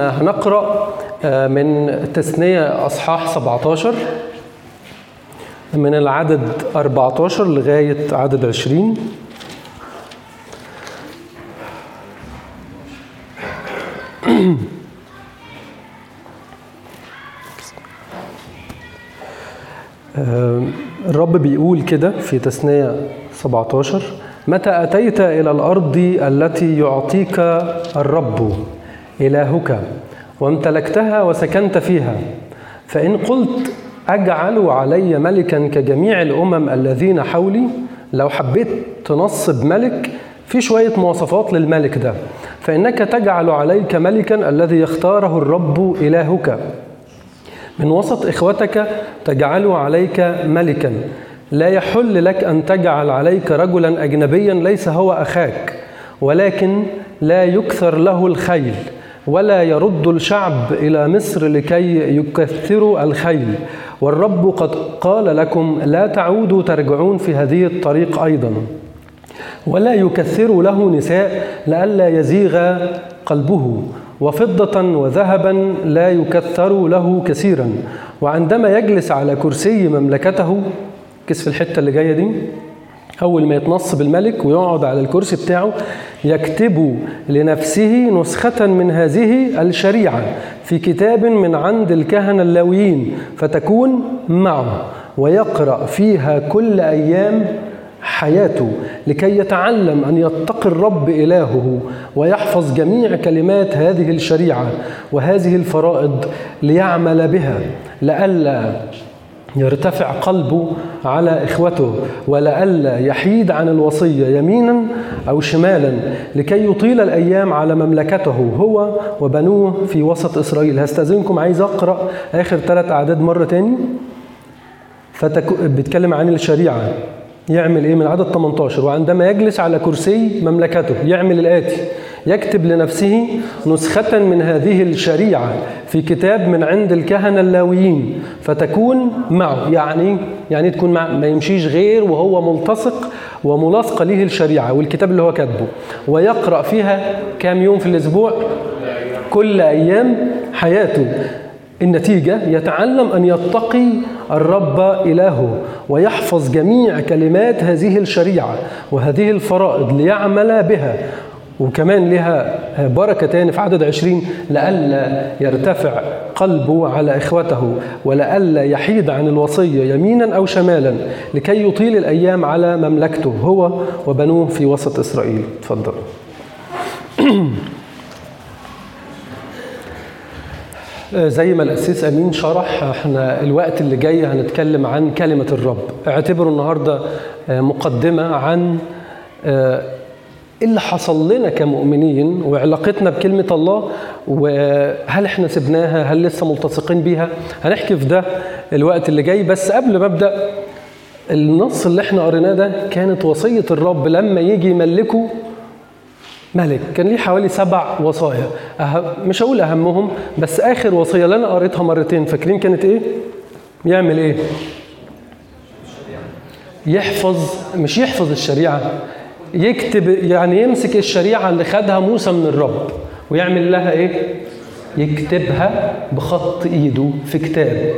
هنقرأ من تثنية أصحاح 17 من العدد 14 لغاية عدد 20 الرب بيقول كده في تثنية 17 متى أتيت إلى الأرض التي يعطيك الرب؟ إلهك وامتلكتها وسكنت فيها. فإن قلت أجعل علي ملكا كجميع الأمم الذين حولي لو حبيت تنصب ملك في شوية مواصفات للملك ده. فإنك تجعل عليك ملكا الذي يختاره الرب إلهك. من وسط إخوتك تجعل عليك ملكا. لا يحل لك أن تجعل عليك رجلا أجنبيا ليس هو أخاك ولكن لا يكثر له الخيل. ولا يرد الشعب إلى مصر لكي يكثروا الخيل. والرب قد قال لكم لا تعودوا ترجعون في هذه الطريق أيضا. ولا يكثروا له نساء لئلا يزيغ قلبه. وفضة وذهبا لا يكثر له كثيرا. وعندما يجلس على كرسي مملكته كيس في الحتة اللي جاية دي أول ما يتنصب الملك ويقعد على الكرسي بتاعه يكتب لنفسه نسخة من هذه الشريعة في كتاب من عند الكهنة اللاويين فتكون معه ويقرأ فيها كل أيام حياته لكي يتعلم أن يتقي الرب إلهه ويحفظ جميع كلمات هذه الشريعة وهذه الفرائض ليعمل بها لئلا يرتفع قلبه على إخوته ولئلا يحيد عن الوصية يمينا أو شمالا لكي يطيل الأيام على مملكته هو وبنوه في وسط إسرائيل. هستاذنكم عايز أقرأ آخر ثلاث أعداد مرة تاني؟ فتك... بيتكلم عن الشريعة. يعمل إيه من عدد 18 وعندما يجلس على كرسي مملكته يعمل الآتي يكتب لنفسه نسخة من هذه الشريعة في كتاب من عند الكهنة اللاويين فتكون معه يعني يعني تكون معه ما يمشيش غير وهو ملتصق وملاصقة له الشريعة والكتاب اللي هو كاتبه. ويقرأ فيها كام يوم في الأسبوع؟ كل أيام حياته. النتيجة يتعلم أن يتقي الرب إلهه ويحفظ جميع كلمات هذه الشريعة وهذه الفرائض ليعمل بها وكمان لها بركة تاني في عدد عشرين لئلا يرتفع قلبه على إخوته ولئلا يحيد عن الوصية يمينا أو شمالا لكي يطيل الأيام على مملكته هو وبنوه في وسط إسرائيل. تفضل. زي ما الأسيس أمين شرح إحنا الوقت اللي جاي هنتكلم عن كلمة الرب. اعتبروا النهاردة مقدمة عن اللي حصل لنا كمؤمنين وعلاقتنا بكلمة الله وهل إحنا سبناها؟ هل لسه ملتصقين بيها؟ هنحكي في ده الوقت اللي جاي. بس قبل ما أبدأ النص اللي إحنا قريناه ده كانت وصية الرب لما يجي يملكه ملك. كان ليه حوالي سبع وصايا. أهم مش هقول أهمهم بس آخر وصية اللي أنا قريتها مرتين فاكرين كانت إيه؟ يعمل إيه؟ يحفظ مش يحفظ الشريعة يكتب يعني يمسك الشريعة اللي خدها موسى من الرب ويعمل لها إيه؟ يكتبها بخط إيده في كتاب.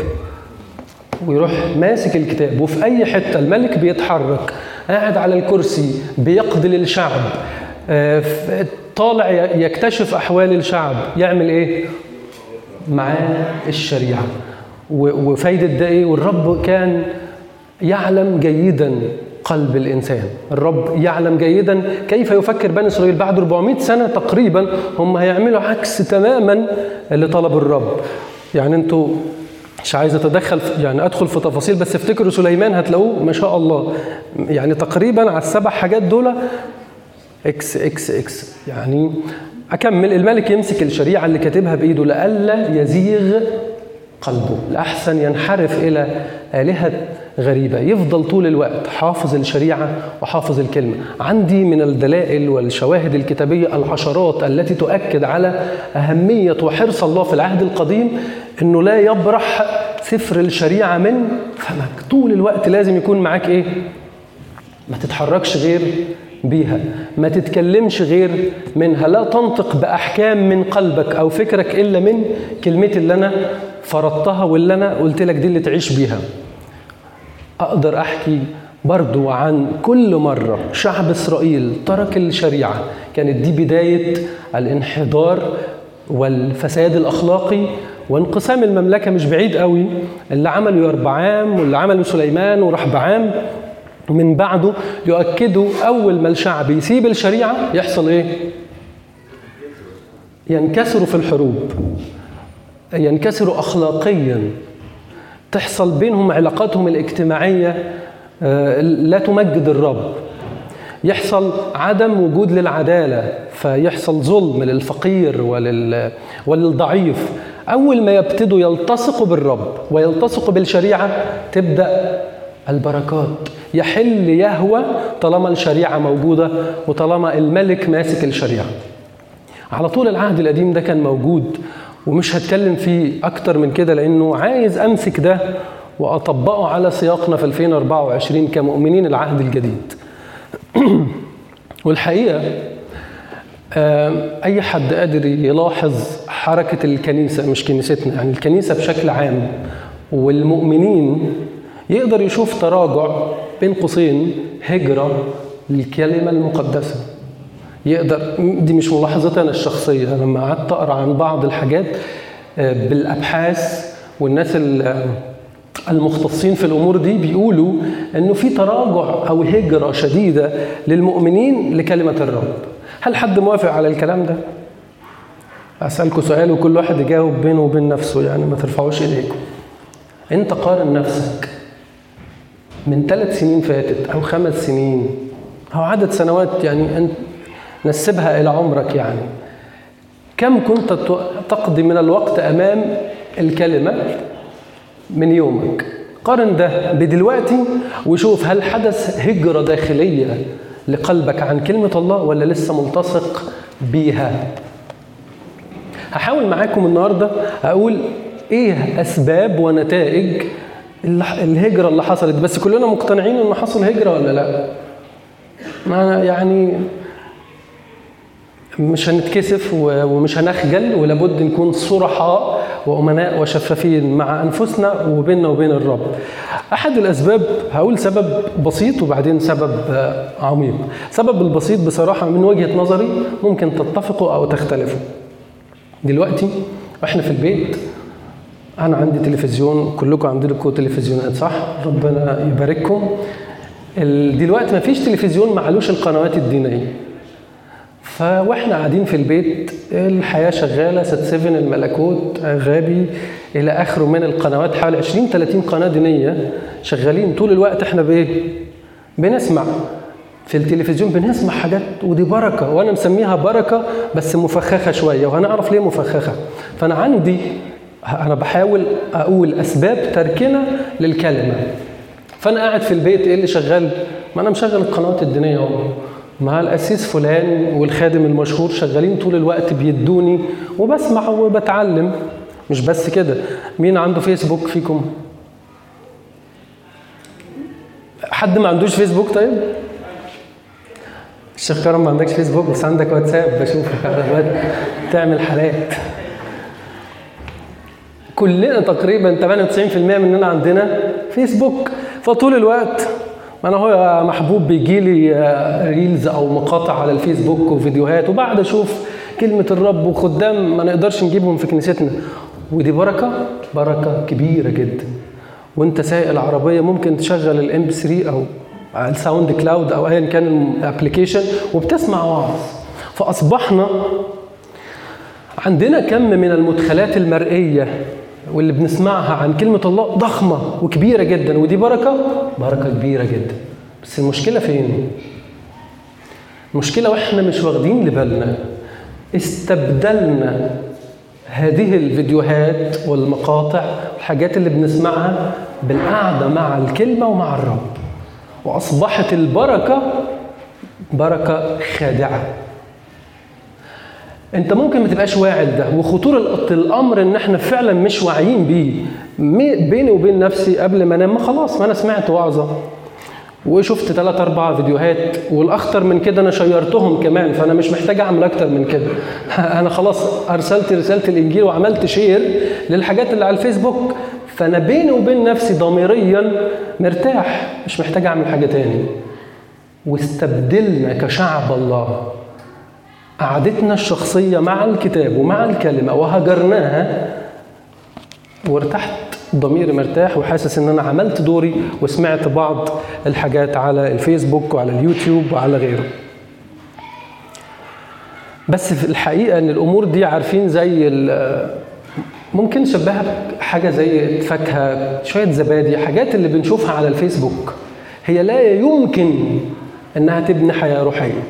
ويروح ماسك الكتاب وفي أي حتة الملك بيتحرك قاعد على الكرسي بيقضي للشعب. طالع يكتشف أحوال الشعب. يعمل إيه؟ معاه الشريعة. وفايدة ده إيه؟ والرب كان يعلم جيدا قلب الإنسان. الرب يعلم جيدا كيف يفكر بني إسرائيل بعد 400 سنة تقريبا هم هيعملوا عكس تماما اللي طلب الرب. يعني أنتوا مش عايز أتدخل يعني أدخل في تفاصيل بس افتكروا سليمان هتلاقوه ما شاء الله. يعني تقريبا على السبع حاجات دول X X X يعني أكمل. الملك يمسك الشريعة اللي كاتبها بإيده لئلا يزيغ قلبه الاحسن ينحرف إلى آلهة غريبة. يفضل طول الوقت حافظ الشريعة وحافظ الكلمة. عندي من الدلائل والشواهد الكتابية العشرات التي تؤكد على أهمية وحرص الله في العهد القديم إنه لا يبرح سفر الشريعة من فمك. طول الوقت لازم يكون معاك إيه؟ ما تتحركش غير بيها. ما تتكلمش غير منها. لا تنطق بأحكام من قلبك أو فكرك إلا من كلمتي اللي أنا فرضتها واللي أنا قلت لك دي اللي تعيش بيها. أقدر أحكي برضو عن كل مرة شعب إسرائيل ترك الشريعة. كانت دي بداية الانحدار والفساد الأخلاقي وانقسام المملكة. مش بعيد قوي. اللي عمله يربعام واللي عمله سليمان ورحبعام من بعده يؤكدوا أول ما الشعب يسيب الشريعة يحصل إيه؟ ينكسروا في الحروب. ينكسروا أخلاقيا. تحصل بينهم علاقاتهم الاجتماعية لا تمجد الرب. يحصل عدم وجود للعدالة فيحصل ظلم للفقير ولل... وللضعيف. أول ما يبتدوا يلتصقوا بالرب ويلتصقوا بالشريعة تبدأ البركات. يحل يهوى طالما الشريعة موجودة وطالما الملك ماسك الشريعة. على طول العهد القديم ده كان موجود ومش هتكلم فيه أكتر من كده لأنه عايز أمسك ده وأطبقه على سياقنا في 2024 كمؤمنين العهد الجديد. والحقيقة أي حد قادر يلاحظ حركة الكنيسة مش كنيستنا يعني الكنيسة بشكل عام والمؤمنين يقدر يشوف تراجع بين قوسين هجرة للكلمة المقدسة يقدر دي مش ملاحظتي أنا الشخصية لما قعدت أقرأ عن بعض الحاجات بالأبحاث والناس المختصين في الأمور دي بيقولوا إنه في تراجع أو هجرة شديدة للمؤمنين لكلمة الرب. هل حد موافق على الكلام ده؟ أسألكم سؤال وكل واحد يجاوب بينه وبين نفسه يعني ما ترفعوش إيديكم. أنت قارن نفسك من ثلاث سنين فاتت أو خمس سنين أو عدد سنوات يعني انت نسبها إلى عمرك يعني. كم كنت تقضي من الوقت أمام الكلمة من يومك قارن ده بدلوقتي وشوف هل حدث هجرة داخلية لقلبك عن كلمة الله ولا لسه ملتصق بيها هحاول معاكم النهاردة أقول إيه أسباب ونتائج الهجرة اللي حصلت. بس كلنا مقتنعين إنه حصل هجرة ولا لا؟ ما يعني مش هنتكسف ومش هنخجل ولابد نكون صرحاء وأمناء وشفافين مع أنفسنا وبيننا وبين الرب. أحد الأسباب هقول سبب بسيط وبعدين سبب عميق. سبب البسيط بصراحة من وجهة نظري ممكن تتفقوا أو تختلفوا. دلوقتي وإحنا في البيت أنا عندي تلفزيون كلكم عندكم تلفزيونات صح؟ ربنا يبارككم. دلوقتي ما فيش تلفزيون معلوش القنوات الدينية. فوإحنا قاعدين في البيت الحياة شغالة سات 7 الملكوت غابي إلى آخره من القنوات. حوالي 20 30 قناة دينية شغالين. طول الوقت إحنا بإيه؟ بنسمع. في التلفزيون بنسمع حاجات ودي بركة. وأنا مسميها بركة بس مفخخة شوية وهنعرف ليه مفخخة. فأنا عندي أنا بحاول أقول أسباب تركنا للكلمة. فأنا قاعد في البيت إيه اللي شغال؟ ما أنا مشغل القنوات الدينية أهو. مع القسيس فلان والخادم المشهور شغالين طول الوقت بيدوني وبسمع وبتعلم. مش بس كده. مين عنده فيسبوك فيكم؟ حد ما عندوش فيسبوك طيب؟ الشيخ كرم ما عندكش فيسبوك؟ بس عندك واتساب. بشوفك تعمل حالات. كلنا تقريبا 98% مننا عندنا فيسبوك. فطول الوقت ما أنا هو محبوب بيجي لي reels أو مقاطع على الفيسبوك وفيديوهات وبعد أشوف كلمة الرب وخدام ما نقدرش نجيبهم في كنيستنا. ودي بركة بركة كبيرة جدا. وأنت سايق العربيه ممكن تشغل ال MP 3 أو ال SoundCloud أو ايا كان ال application وبتسمع وعظ فأصبحنا عندنا كم من المدخلات المرئية. واللي بنسمعها عن كلمة الله ضخمة وكبيرة جدا ودي بركة؟ بركة كبيرة جدا. بس المشكلة فين؟ المشكلة وإحنا مش واخدين لبالنا. استبدلنا هذه الفيديوهات والمقاطع الحاجات اللي بنسمعها بالقعدة مع الكلمة ومع الرب. وأصبحت البركة بركة خادعة. انت ممكن ما تبقاش واعي ده وخطورة الأمر إن إحنا فعلا مش واعيين بيه. بيني وبين نفسي قبل ما أنام خلاص ما أنا سمعت وعظة. وشفت ثلاث أربع فيديوهات والأخطر من كده أنا شيرتهم كمان فأنا مش محتاج أعمل أكتر من كده. أنا خلاص أرسلت رسالة الإنجيل وعملت شير للحاجات اللي على الفيسبوك. فأنا بيني وبين نفسي ضميريا مرتاح مش محتاج أعمل حاجة تاني. واستبدلنا كشعب الله. قعدتنا الشخصية مع الكتاب ومع الكلمة وهجرناها وارتحت ضميري مرتاح وحاسس إن أنا عملت دوري وسمعت بعض الحاجات على الفيسبوك وعلى اليوتيوب وعلى غيره. بس في الحقيقة إن الأمور دي عارفين زي ممكن نشبهها بحاجة زي فاكهة شوية زبادي حاجات اللي بنشوفها على الفيسبوك. هي لا يمكن إنها تبني حياة روحية.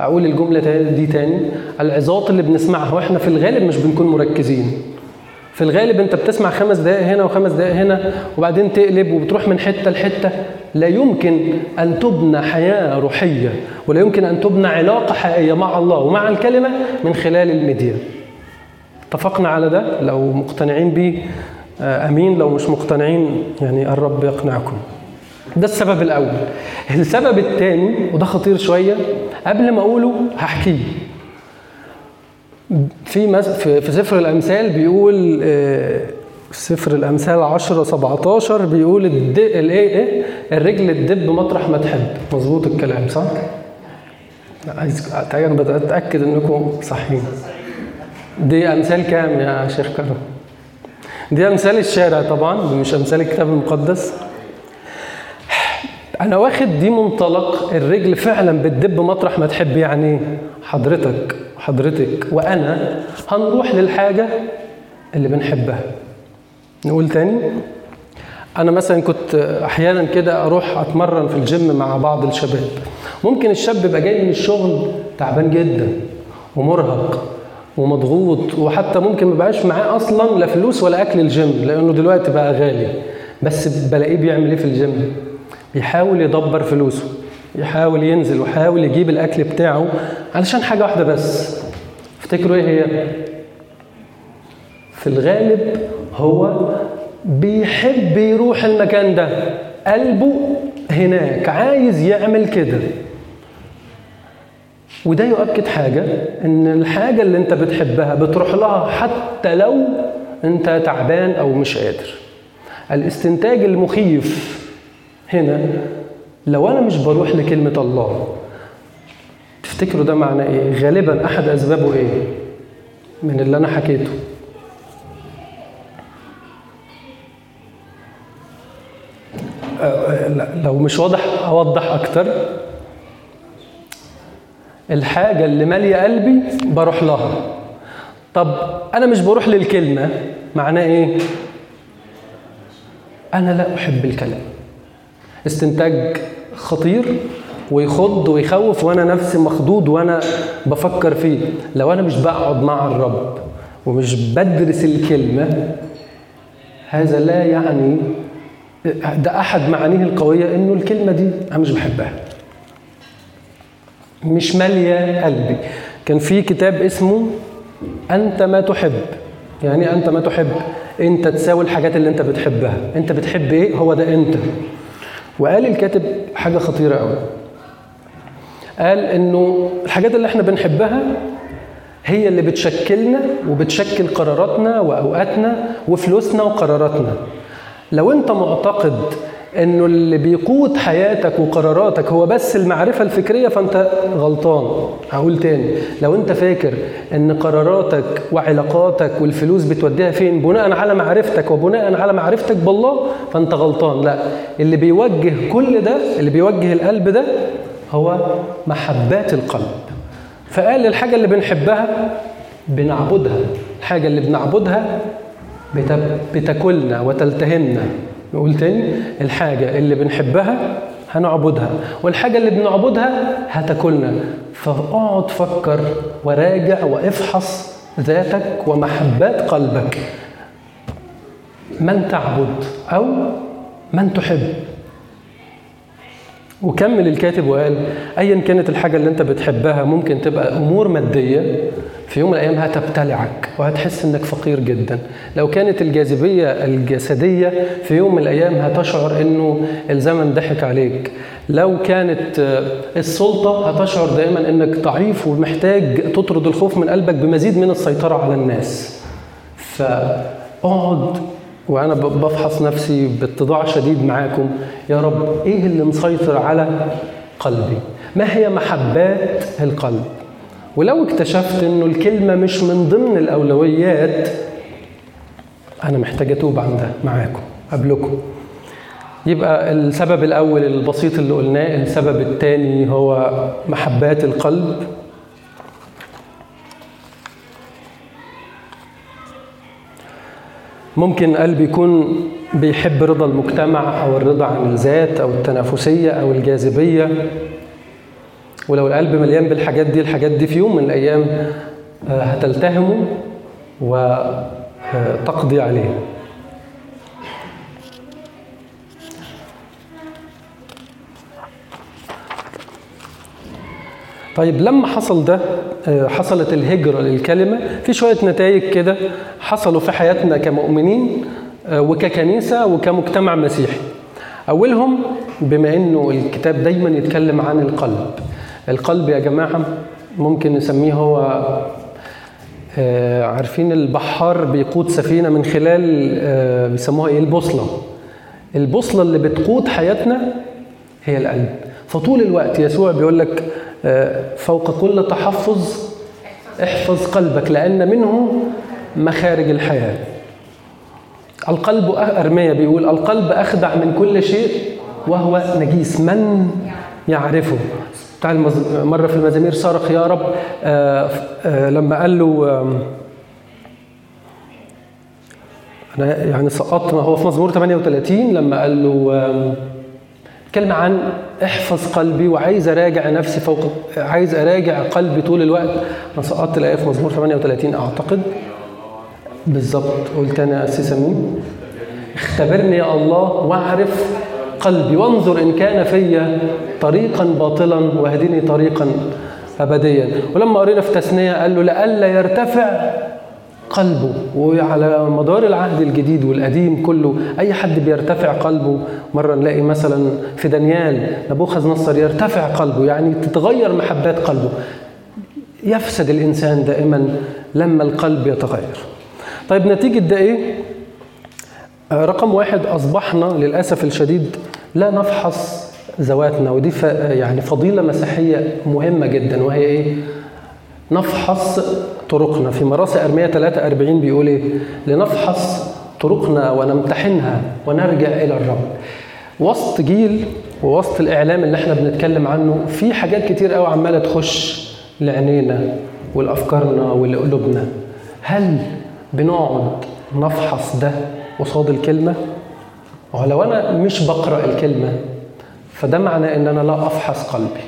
أقول الجملة دي تاني. العظات اللي بنسمعها وإحنا في الغالب مش بنكون مركزين. في الغالب أنت بتسمع خمس دقائق هنا وخمس دقائق هنا وبعدين تقلب وبتروح من حتة لحتة. لا يمكن أن تبنى حياة روحية ولا يمكن أن تبنى علاقة حقيقية مع الله ومع الكلمة من خلال الميديا. اتفقنا على ده؟ لو مقتنعين بيه أمين. لو مش مقتنعين يعني الرب يقنعكم. ده السبب الأول السبب الثاني وده خطير شوية قبل ما أقوله هحكيه في. في سفر الأمثال بيقول في سفر الأمثال 10 17 بيقول الد... الإيه إيه الرجل تدب مطرح ما تحب مظبوط الكلام صح؟ عايز أنا بتأكد إنكم صحيين دي أمثال كام يا شيخ كرم؟ دي أمثال الشارع طبعا مش أمثال الكتاب المقدس أنا واخد دي منطلق الرجل فعلا بتدب مطرح ما تحب يعني حضرتك حضرتك. وأنا هنروح للحاجة اللي بنحبها. نقول تاني؟ أنا مثلا كنت أحيانا كده أروح أتمرن في الجيم مع بعض الشباب. ممكن الشاب يبقى جاي من الشغل تعبان جدا ومرهق ومضغوط وحتى ممكن ما بقاش معاه أصلا لا فلوس ولا أكل الجيم لأنه دلوقتي بقى غالي. بس بلاقيه بيعمل إيه في الجيم؟ بيحاول يدبر فلوسه يحاول ينزل ويحاول يجيب الأكل بتاعه علشان حاجة واحدة بس. افتكروا إيه هي؟ في الغالب هو بيحب يروح المكان ده. قلبه هناك عايز يعمل كده. وده يؤكد حاجة إن الحاجة اللي أنت بتحبها بتروح لها حتى لو أنت تعبان أو مش قادر. الاستنتاج المخيف هنا لو أنا مش بروح لكلمة الله تفتكروا ده معناه إيه؟ غالبا أحد أسبابه إيه؟ من اللي أنا حكيته. لو مش واضح أوضح أكتر. الحاجة اللي مالية قلبي بروح لها. طب أنا مش بروح للكلمة معناه إيه؟ أنا لا أحب الكلام. استنتاج خطير ويخض ويخوف وأنا نفسي مخضوض وأنا بفكر فيه. لو أنا مش بقعد مع الرب ومش بدرس الكلمة هذا لا يعني ده أحد معانيه القوية إنه الكلمة دي أنا مش بحبها. مش مالية قلبي. كان في كتاب اسمه أنت ما تحب. يعني أنت ما تحب. أنت تساوي الحاجات اللي أنت بتحبها. أنت بتحب إيه؟ هو ده أنت. وقال الكاتب حاجة خطيرة قوي. قال إنه الحاجات اللي إحنا بنحبها هي اللي بتشكلنا وبتشكل قراراتنا وأوقاتنا وفلوسنا وقراراتنا. لو أنت معتقد إنه اللي بيقود حياتك وقراراتك هو بس المعرفة الفكرية فأنت غلطان. هقول تاني لو أنت فاكر إن قراراتك وعلاقاتك والفلوس بتوديها فين بناء على معرفتك وبناء على معرفتك بالله فأنت غلطان. لا اللي بيوجه كل ده اللي بيوجه القلب ده هو محبات القلب. فقال الحاجة اللي بنحبها بنعبدها الحاجة اللي بنعبدها بتاكلنا وتلتهمنا. نقول تاني الحاجة اللي بنحبها هنعبدها والحاجة اللي بنعبدها هتاكلنا. فاقعد فكر وراجع وافحص ذاتك ومحبات قلبك. من تعبد أو من تحب. وكمل الكاتب وقال ايا كانت الحاجة اللي أنت بتحبها ممكن تبقى أمور مادية في يوم من الأيام هتبتلعك وهتحس إنك فقير جدا. لو كانت الجاذبية الجسدية في يوم من الأيام هتشعر إنه الزمن ضحك عليك. لو كانت السلطة هتشعر دائما إنك ضعيف ومحتاج تطرد الخوف من قلبك بمزيد من السيطرة على الناس. فأقعد وأنا بفحص نفسي باتضاع شديد معاكم. يا رب إيه اللي مسيطر على قلبي؟ ما هي محبات القلب؟ ولو اكتشفت إنه الكلمة مش من ضمن الأولويات أنا محتاج أتوب عن ده معاكم قبلكم. يبقى السبب الأول البسيط اللي قلناه السبب الثاني هو محبات القلب. ممكن قلب يكون بيحب رضا المجتمع أو الرضا عن الذات أو التنافسية أو الجاذبية. ولو القلب مليان بالحاجات دي الحاجات دي في يوم من الأيام هتلتهمه وتقضي عليه. طيب لما حصل ده حصلت الهجرة للكلمة في شوية نتائج كده حصلوا في حياتنا كمؤمنين وككنيسة وكمجتمع مسيحي. أولهم بما أنه الكتاب دايما يتكلم عن القلب القلب يا جماعة ممكن نسميه هو عارفين البحار بيقود سفينة من خلال بيسموها إيه؟ البوصلة. البوصلة اللي بتقود حياتنا هي القلب. فطول الوقت يسوع بيقول لك فوق كل تحفظ احفظ قلبك لأن منه مخارج الحياة. القلب أرمية بيقول القلب أخدع من كل شيء وهو نجيس. من يعرفه؟ بتاع مرة في المزامير صرخ يا رب آآ آآ لما قال له أنا يعني سقطت ما هو في مزمور 38 لما قال له كلمة عن احفظ قلبي وعايز أراجع نفسي فوق عايز أراجع قلبي طول الوقت. أنا سقطت الايه في مزمور 38 أعتقد. بالظبط قلت أنا أساسا مين اختبرني يا الله واعرف قلبي. وانظر إن كان في طريقا باطلا واهدني طريقا ابديا. ولما قرينا في تثنيه قال له لئلا يرتفع قلبه. وعلى مدار العهد الجديد والقديم كله أي حد بيرتفع قلبه؟ مرة نلاقي مثلا في دانيال نبوخذ نصر يرتفع قلبه يعني تتغير محبات قلبه. يفسد الإنسان دائما لما القلب يتغير. طيب نتيجة ده إيه؟ رقم واحد أصبحنا للأسف الشديد لا نفحص ذواتنا ودي يعني فضيلة مسيحية مهمة جدا وهي إيه نفحص طرقنا في مراسي أرمية 43 بيقول إيه؟ لنفحص طرقنا ونمتحنها ونرجع إلى الرب. وسط جيل ووسط الإعلام اللي إحنا بنتكلم عنه في حاجات كتير قوي عمالة تخش لعينينا ولأفكارنا ولقلوبنا. هل بنقعد نفحص ده قصاد الكلمة؟ ولو أنا مش بقرأ الكلمة فده معناه إن أنا لا أفحص قلبي.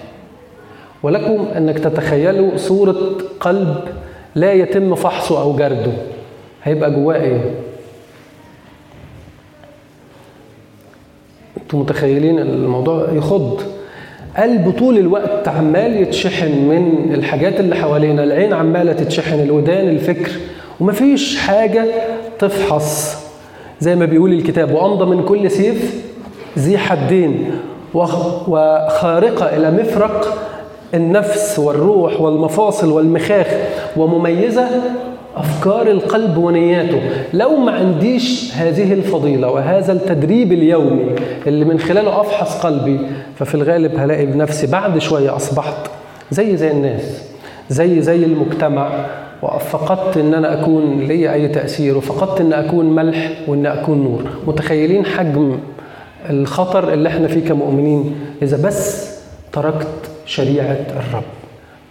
ولكم إنك تتخيلوا صورة قلب لا يتم فحصه أو جرده هيبقى جواه إيه؟ أنتوا متخيلين الموضوع يخض قلب طول الوقت عمال يتشحن من الحاجات اللي حوالينا العين عمالة تتشحن الودان الفكر ومفيش حاجة تفحص زي ما بيقول الكتاب وأمضى من كل سيف ذي حدين وخارقة إلى مفرق النفس والروح والمفاصل والمخاخ ومميزة أفكار القلب ونياته. لو ما عنديش هذه الفضيلة وهذا التدريب اليومي اللي من خلاله أفحص قلبي ففي الغالب هلاقي بنفسي بعد شوية أصبحت زي زي الناس زي زي المجتمع وفقدت إن أنا أكون لي أي تأثير وفقدت إن أكون ملح وإن أكون نور. متخيلين حجم الخطر اللي إحنا فيه كمؤمنين؟ إذا بس تركت شريعة الرب.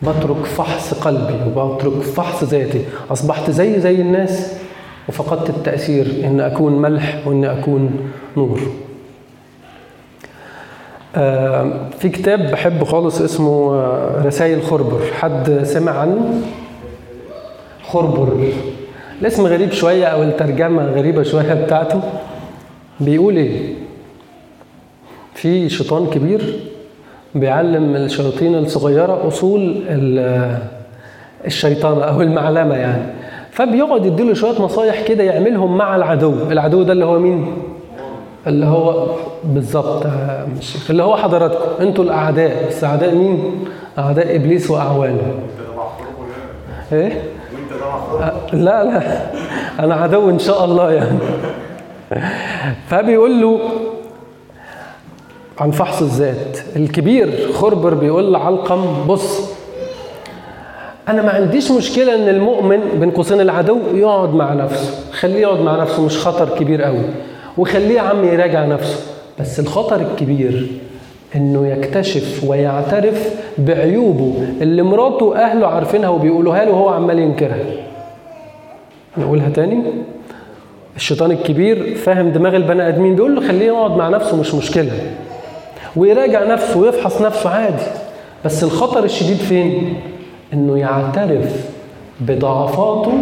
بترك فحص قلبي وبترك فحص ذاتي. أصبحت زي زي الناس وفقدت التأثير. إن أكون ملح وإن أكون نور. آه في كتاب بحبه خالص اسمه آه رسائل خربر. حد سمع عنه؟ خربر. الاسم غريب شوية أو الترجمة غريبة شوية بتاعته. بيقول إيه؟ في شيطان كبير بيعلم الشياطين الصغيرة أصول الشيطانة أو المعلمة يعني. فبيقعد يديله شوية نصايح كده يعملهم مع العدو. العدو ده اللي هو مين؟ اللي هو بالظبط اللي هو حضراتكم أنتوا الأعداء. بس أعداء مين؟ أعداء إبليس وأعوانه. إيه؟ لا لا. أنا عدو إن شاء الله يعني. فبيقول له عن فحص الذات. الكبير خربر بيقول لعلقم بص. أنا ما عنديش مشكلة إن المؤمن بين قوسين العدو يقعد مع نفسه. خليه يقعد مع نفسه مش خطر كبير قوي. وخليه عم يراجع نفسه. بس الخطر الكبير إنه يكتشف ويعترف بعيوبه اللي مراته واهله عارفينها وبيقولوها له وهو عمال ينكرها. نقولها تاني. الشيطان الكبير فاهم دماغ البني آدمين بيقول له خليه يقعد مع نفسه مش مشكلة. ويراجع نفسه ويفحص نفسه عادي. بس الخطر الشديد فين؟ إنه يعترف بضعفاته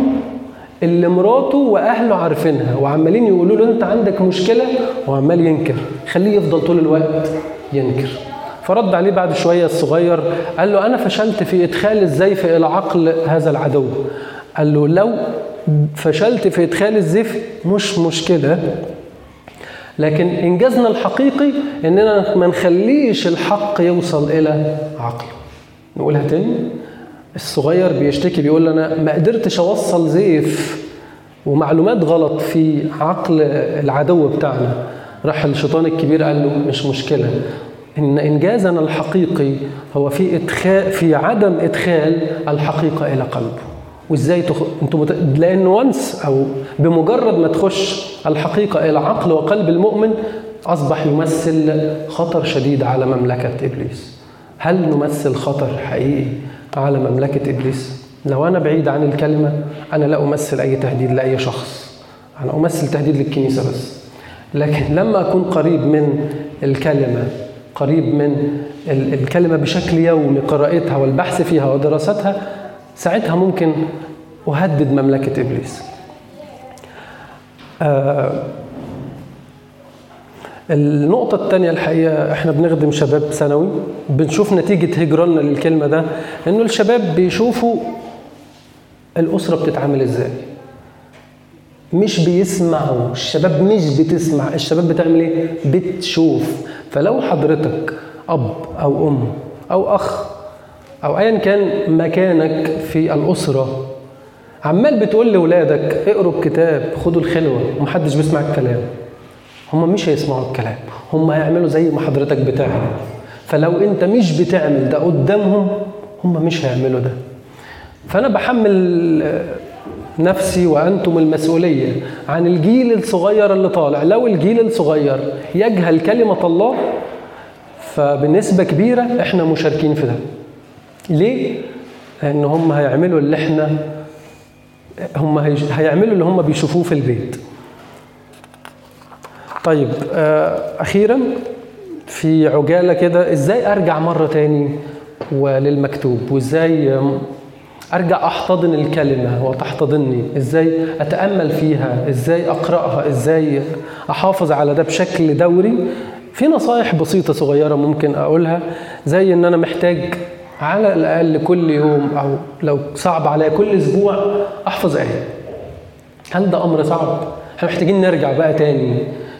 اللي مراته وأهله عارفينها وعمالين يقولوا له أنت عندك مشكلة وعمال ينكر. خليه يفضل طول الوقت ينكر. فرد عليه بعد شوية الصغير قال له أنا فشلت في إدخال الزيف إلى عقل هذا العدو. قال له لو فشلت في إدخال الزيف مش مشكلة. لكن إنجازنا الحقيقي إننا ما نخليش الحق يوصل إلى عقله. نقولها تاني الصغير بيشتكي بيقول أنا ما قدرتش أوصل زيف ومعلومات غلط في عقل العدو بتاعنا. راح الشيطان الكبير قال له مش مشكلة. إن إنجازنا الحقيقي هو في ادخال في عدم إدخال الحقيقة إلى قلبه. وإزاي تخ... أنتوا مت... لأن وانس أو بمجرد ما تخش الحقيقة إلى عقل وقلب المؤمن أصبح يمثل خطر شديد على مملكة إبليس. هل نمثل خطر حقيقي على مملكة إبليس؟ لو أنا بعيد عن الكلمة أنا لا أمثل أي تهديد لأي شخص. أنا أمثل تهديد للكنيسة بس. لكن لما أكون قريب من الكلمة قريب من ال- الكلمة بشكل يومي قراءتها والبحث فيها ودراستها ساعتها ممكن أهدد مملكة إبليس. آه النقطة الثانية الحقيقة إحنا بنخدم شباب ثانوي بنشوف نتيجة هجراننا للكلمة ده إنه الشباب بيشوفوا الأسرة بتتعامل إزاي. مش بيسمعوا الشباب مش بتسمع الشباب بتعمل إيه؟ بتشوف. فلو حضرتك أب أو أم أو أخ أو ايا كان مكانك في الأسرة عمال بتقول لاولادك اقروا الكتاب خدوا الخلوة ومحدش بيسمع الكلام هم مش هيسمعوا الكلام هم هيعملوا زي ما حضرتك بتعمل. فلو أنت مش بتعمل ده قدامهم هم مش هيعملوا ده. فأنا بحمل نفسي وأنتم المسؤولية عن الجيل الصغير اللي طالع. لو الجيل الصغير يجهل كلمة الله فبنسبة كبيرة إحنا مشاركين في ده. ليه؟ لأن هم هيعملوا اللي إحنا هم هيعملوا اللي هم بيشوفوه في البيت. طيب آه، أخيرا في عجالة كده إزاي أرجع مرة تاني وللمكتوب؟ وإزاي آم، أرجع أحتضن الكلمة وتحتضني؟ إزاي أتأمل فيها؟ إزاي أقرأها؟ إزاي أحافظ على ده بشكل دوري؟ في نصايح بسيطة صغيرة ممكن أقولها زي إن أنا محتاج على الأقل كل يوم أو لو صعب عليا كل أسبوع أحفظ آية. هل ده أمر صعب؟ إحنا محتاجين نرجع بقى تاني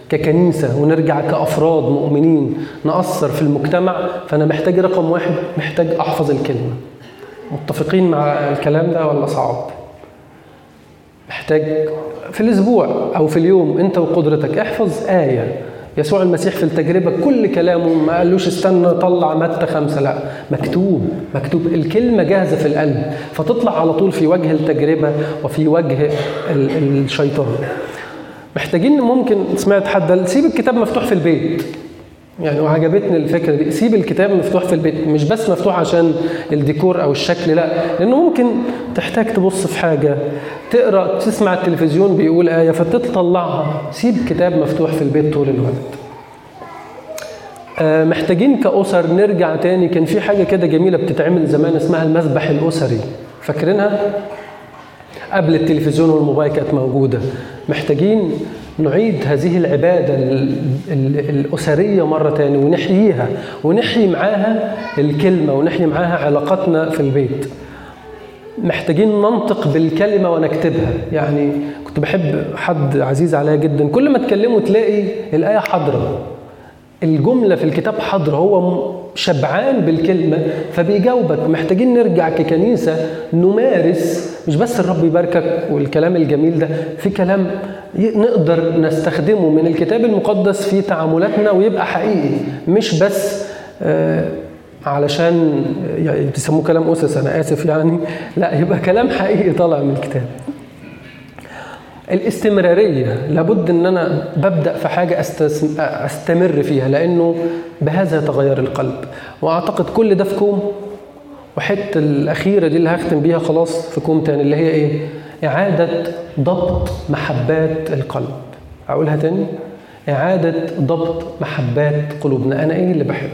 ككنيسة ونرجع كأفراد مؤمنين نأثر في المجتمع فأنا محتاج رقم واحد محتاج أحفظ الكلمة. متفقين مع الكلام ده ولا صعب؟ محتاج في الأسبوع أو في اليوم أنت وقدرتك احفظ آية. يسوع المسيح في التجربة كل كلامه ما قالوش استنى طلع متى خمسة لا. مكتوب مكتوب الكلمة جاهزة في القلب فتطلع على طول في وجه التجربة وفي وجه ال- الشيطان. محتاجين ممكن سمعت حد سيب الكتاب مفتوح في البيت. يعني وعجبتني الفكرة دي. سيب الكتاب مفتوح في البيت مش بس مفتوح عشان الديكور أو الشكل لا لأنه ممكن تحتاج تبص في حاجة تقرأ تسمع التلفزيون بيقول آية فتطلعها. سيب كتاب مفتوح في البيت طول الوقت. آه، محتاجين كأسر نرجع تاني. كان في حاجة كده جميلة بتتعمل زمان اسمها المذبح الأسري. فاكرينها؟ قبل التلفزيون والموبايل كانت موجودة. محتاجين نعيد هذه العبادة ال- ال- الأسرية مرة تاني ونحييها ونحيي معاها الكلمة ونحيي معاها علاقتنا في البيت. محتاجين ننطق بالكلمة ونكتبها. يعني كنت بحب حد عزيز عليا جدا. كل ما تكلمه تلاقي الآية حاضرة. الجملة في الكتاب حاضرة هو شبعان بالكلمة فبيجاوبك. محتاجين نرجع ككنيسة نمارس مش بس الرب يباركك والكلام الجميل ده في كلام نقدر نستخدمه من الكتاب المقدس في تعاملاتنا ويبقى حقيقي. مش بس آه علشان يعني بيسموه كلام أسس أنا آسف يعني. لا يبقى كلام حقيقي طالع من الكتاب. الاستمرارية لابد إن أنا ببدأ في حاجة أستمر فيها لأنه بهذا يتغير القلب. وأعتقد كل ده في كوم. وحتة الأخيرة دي اللي هختم بيها خلاص في كوم تاني اللي هي إيه؟ إعادة ضبط محبات القلب. أقولها تاني؟ إعادة ضبط محبات قلوبنا. أنا إيه اللي بحبه؟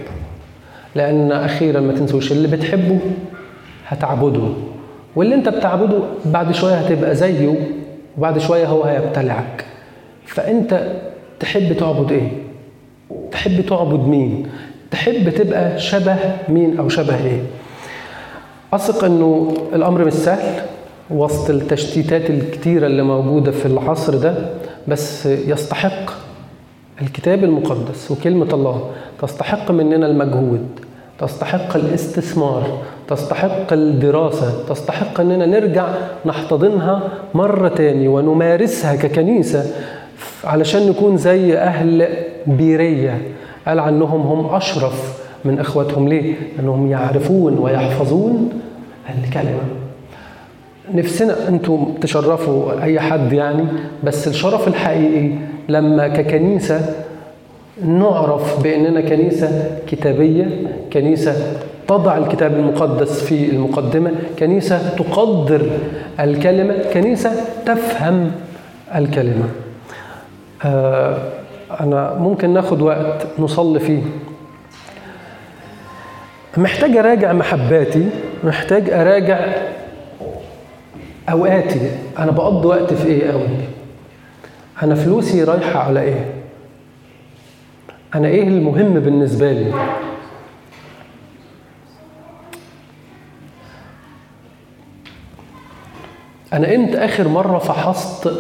لأن أخيرا ما تنسوش اللي بتحبه هتعبده. واللي أنت بتعبده بعد شوية هتبقى زيه. وبعد شوية هو هيبتلعك فأنت تحب تعبد إيه؟ تحب تعبد مين؟ تحب تبقى شبه مين أو شبه إيه؟ أثق إنه الأمر مش سهل وسط التشتيتات الكتيرة اللي موجودة في العصر ده بس يستحق الكتاب المقدس وكلمة الله تستحق مننا المجهود تستحق الاستثمار تستحق الدراسة تستحق أننا نرجع نحتضنها مرة تاني ونمارسها ككنيسة علشان نكون زي أهل بيرية. قال عنهم هم أشرف من إخواتهم. ليه؟ أنهم يعرفون ويحفظون الكلمة. نفسنا أنتم تشرفوا أي حد يعني بس الشرف الحقيقي لما ككنيسة نعرف بأننا كنيسة كتابية كنيسة تضع الكتاب المقدس في المقدمة كنيسة تقدر الكلمة كنيسة تفهم الكلمة. آه أنا ممكن ناخد وقت نصلي فيه. محتاج أراجع محباتي محتاج أراجع أوقاتي. أنا بقضي وقت في إيه قوي أنا فلوسي رايحة على إيه؟ أنا إيه المهم بالنسبة لي؟ أنا إمتى آخر مرة فحصت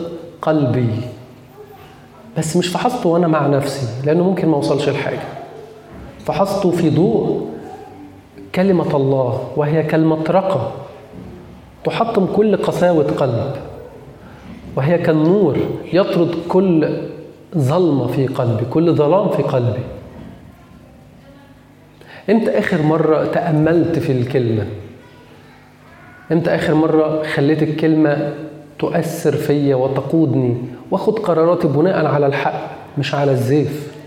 قلبي؟ بس مش فحصته وأنا مع نفسي لأنه ممكن ما أوصلش لحاجة. فحصته في ضوء كلمة الله وهي كالمطرقة تحطم كل قساوة قلب. وهي كالنور يطرد كل ظلمة في قلبي كل ظلام في قلبي. إمتى آخر مرة تأملت في الكلمة؟ إمتى آخر مرة خليت الكلمة تؤثر فيا وتقودني؟ واخد قراراتي بناء على الحق مش على الزيف.